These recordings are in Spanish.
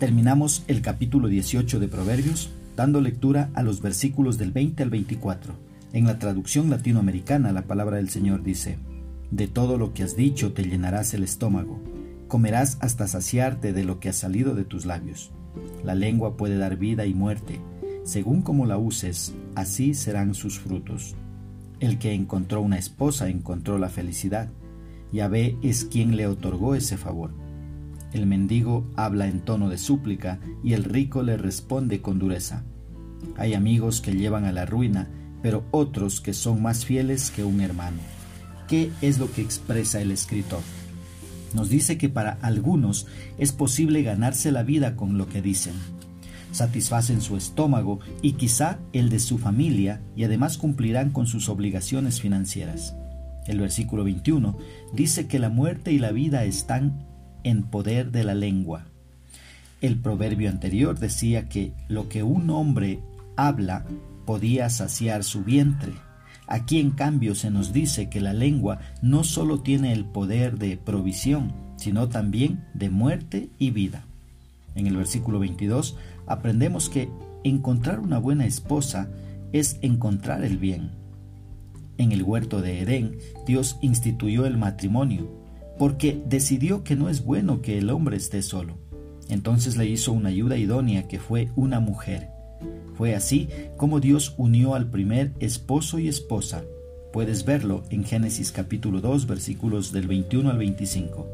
Terminamos el capítulo 18 de Proverbios dando lectura a los versículos del 20 al 24. En la traducción latinoamericana la palabra del Señor dice, De todo lo que has dicho te llenarás el estómago, comerás hasta saciarte de lo que ha salido de tus labios. La lengua puede dar vida y muerte, según como la uses, así serán sus frutos. El que encontró una esposa encontró la felicidad. Yahvé es quien le otorgó ese favor. El mendigo habla en tono de súplica y el rico le responde con dureza. Hay amigos que llevan a la ruina, pero otros que son más fieles que un hermano. ¿Qué es lo que expresa el escritor? Nos dice que para algunos es posible ganarse la vida con lo que dicen. Satisfacen su estómago y quizá el de su familia y además cumplirán con sus obligaciones financieras. El versículo 21 dice que la muerte y la vida están en poder de la lengua. El proverbio anterior decía que lo que un hombre habla podía saciar su vientre. Aquí en cambio se nos dice que la lengua no solo tiene el poder de provisión, sino también de muerte y vida. En el versículo 22 aprendemos que encontrar una buena esposa es encontrar el bien. En el huerto de Edén, Dios instituyó el matrimonio porque decidió que no es bueno que el hombre esté solo. Entonces le hizo una ayuda idónea que fue una mujer. Fue así como Dios unió al primer esposo y esposa. Puedes verlo en Génesis capítulo 2 versículos del 21 al 25.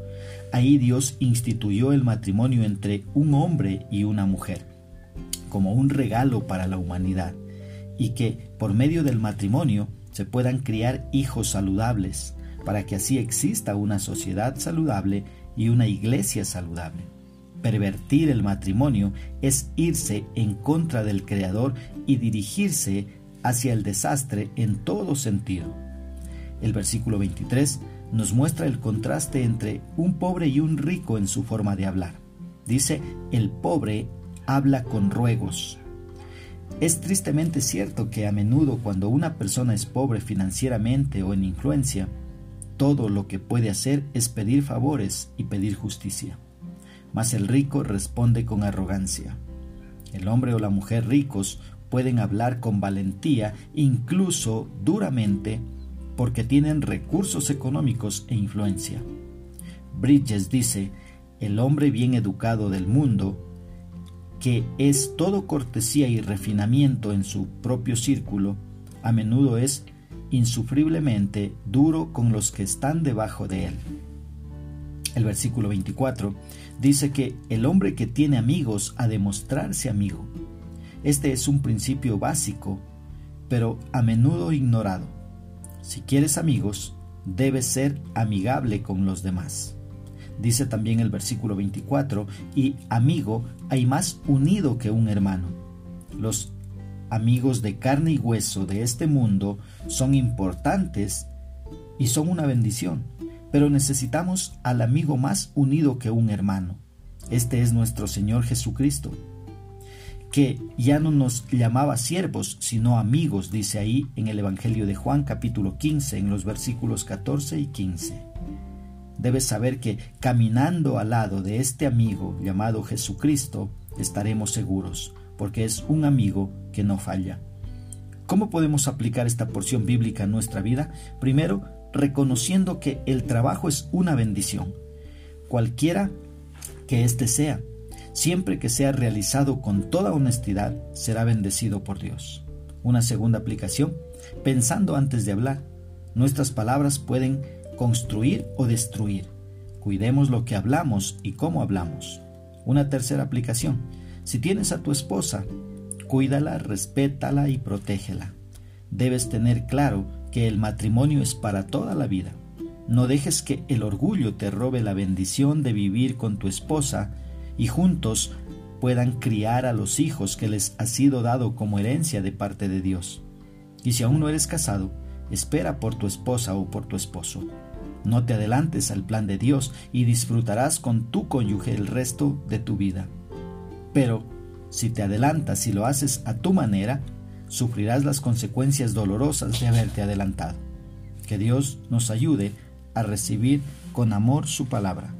Ahí Dios instituyó el matrimonio entre un hombre y una mujer, como un regalo para la humanidad, y que por medio del matrimonio se puedan criar hijos saludables, para que así exista una sociedad saludable y una iglesia saludable. Pervertir el matrimonio es irse en contra del Creador y dirigirse hacia el desastre en todo sentido. El versículo 23 nos muestra el contraste entre un pobre y un rico en su forma de hablar. Dice, el pobre habla con ruegos. Es tristemente cierto que a menudo cuando una persona es pobre financieramente o en influencia, todo lo que puede hacer es pedir favores y pedir justicia. Mas el rico responde con arrogancia. El hombre o la mujer ricos pueden hablar con valentía, incluso duramente, porque tienen recursos económicos e influencia. Bridges dice, el hombre bien educado del mundo, que es todo cortesía y refinamiento en su propio círculo, a menudo es insufriblemente duro con los que están debajo de él. El versículo 24 dice que el hombre que tiene amigos ha de mostrarse amigo. Este es un principio básico, pero a menudo ignorado. Si quieres amigos, debes ser amigable con los demás. Dice también el versículo 24, y amigo hay más unido que un hermano. Los amigos de carne y hueso de este mundo son importantes y son una bendición, pero necesitamos al amigo más unido que un hermano. Este es nuestro Señor Jesucristo, que ya no nos llamaba siervos, sino amigos, dice ahí en el Evangelio de Juan capítulo 15, en los versículos 14 y 15. Debes saber que caminando al lado de este amigo llamado Jesucristo, estaremos seguros porque es un amigo que no falla. ¿Cómo podemos aplicar esta porción bíblica en nuestra vida? Primero, reconociendo que el trabajo es una bendición, cualquiera que éste sea. Siempre que sea realizado con toda honestidad, será bendecido por Dios. Una segunda aplicación, pensando antes de hablar. Nuestras palabras pueden construir o destruir. Cuidemos lo que hablamos y cómo hablamos. Una tercera aplicación, si tienes a tu esposa, cuídala, respétala y protégela. Debes tener claro que el matrimonio es para toda la vida. No dejes que el orgullo te robe la bendición de vivir con tu esposa y juntos puedan criar a los hijos que les ha sido dado como herencia de parte de Dios. Y si aún no eres casado, espera por tu esposa o por tu esposo. No te adelantes al plan de Dios y disfrutarás con tu cónyuge el resto de tu vida. Pero si te adelantas y lo haces a tu manera, sufrirás las consecuencias dolorosas de haberte adelantado. Que Dios nos ayude a recibir con amor su palabra.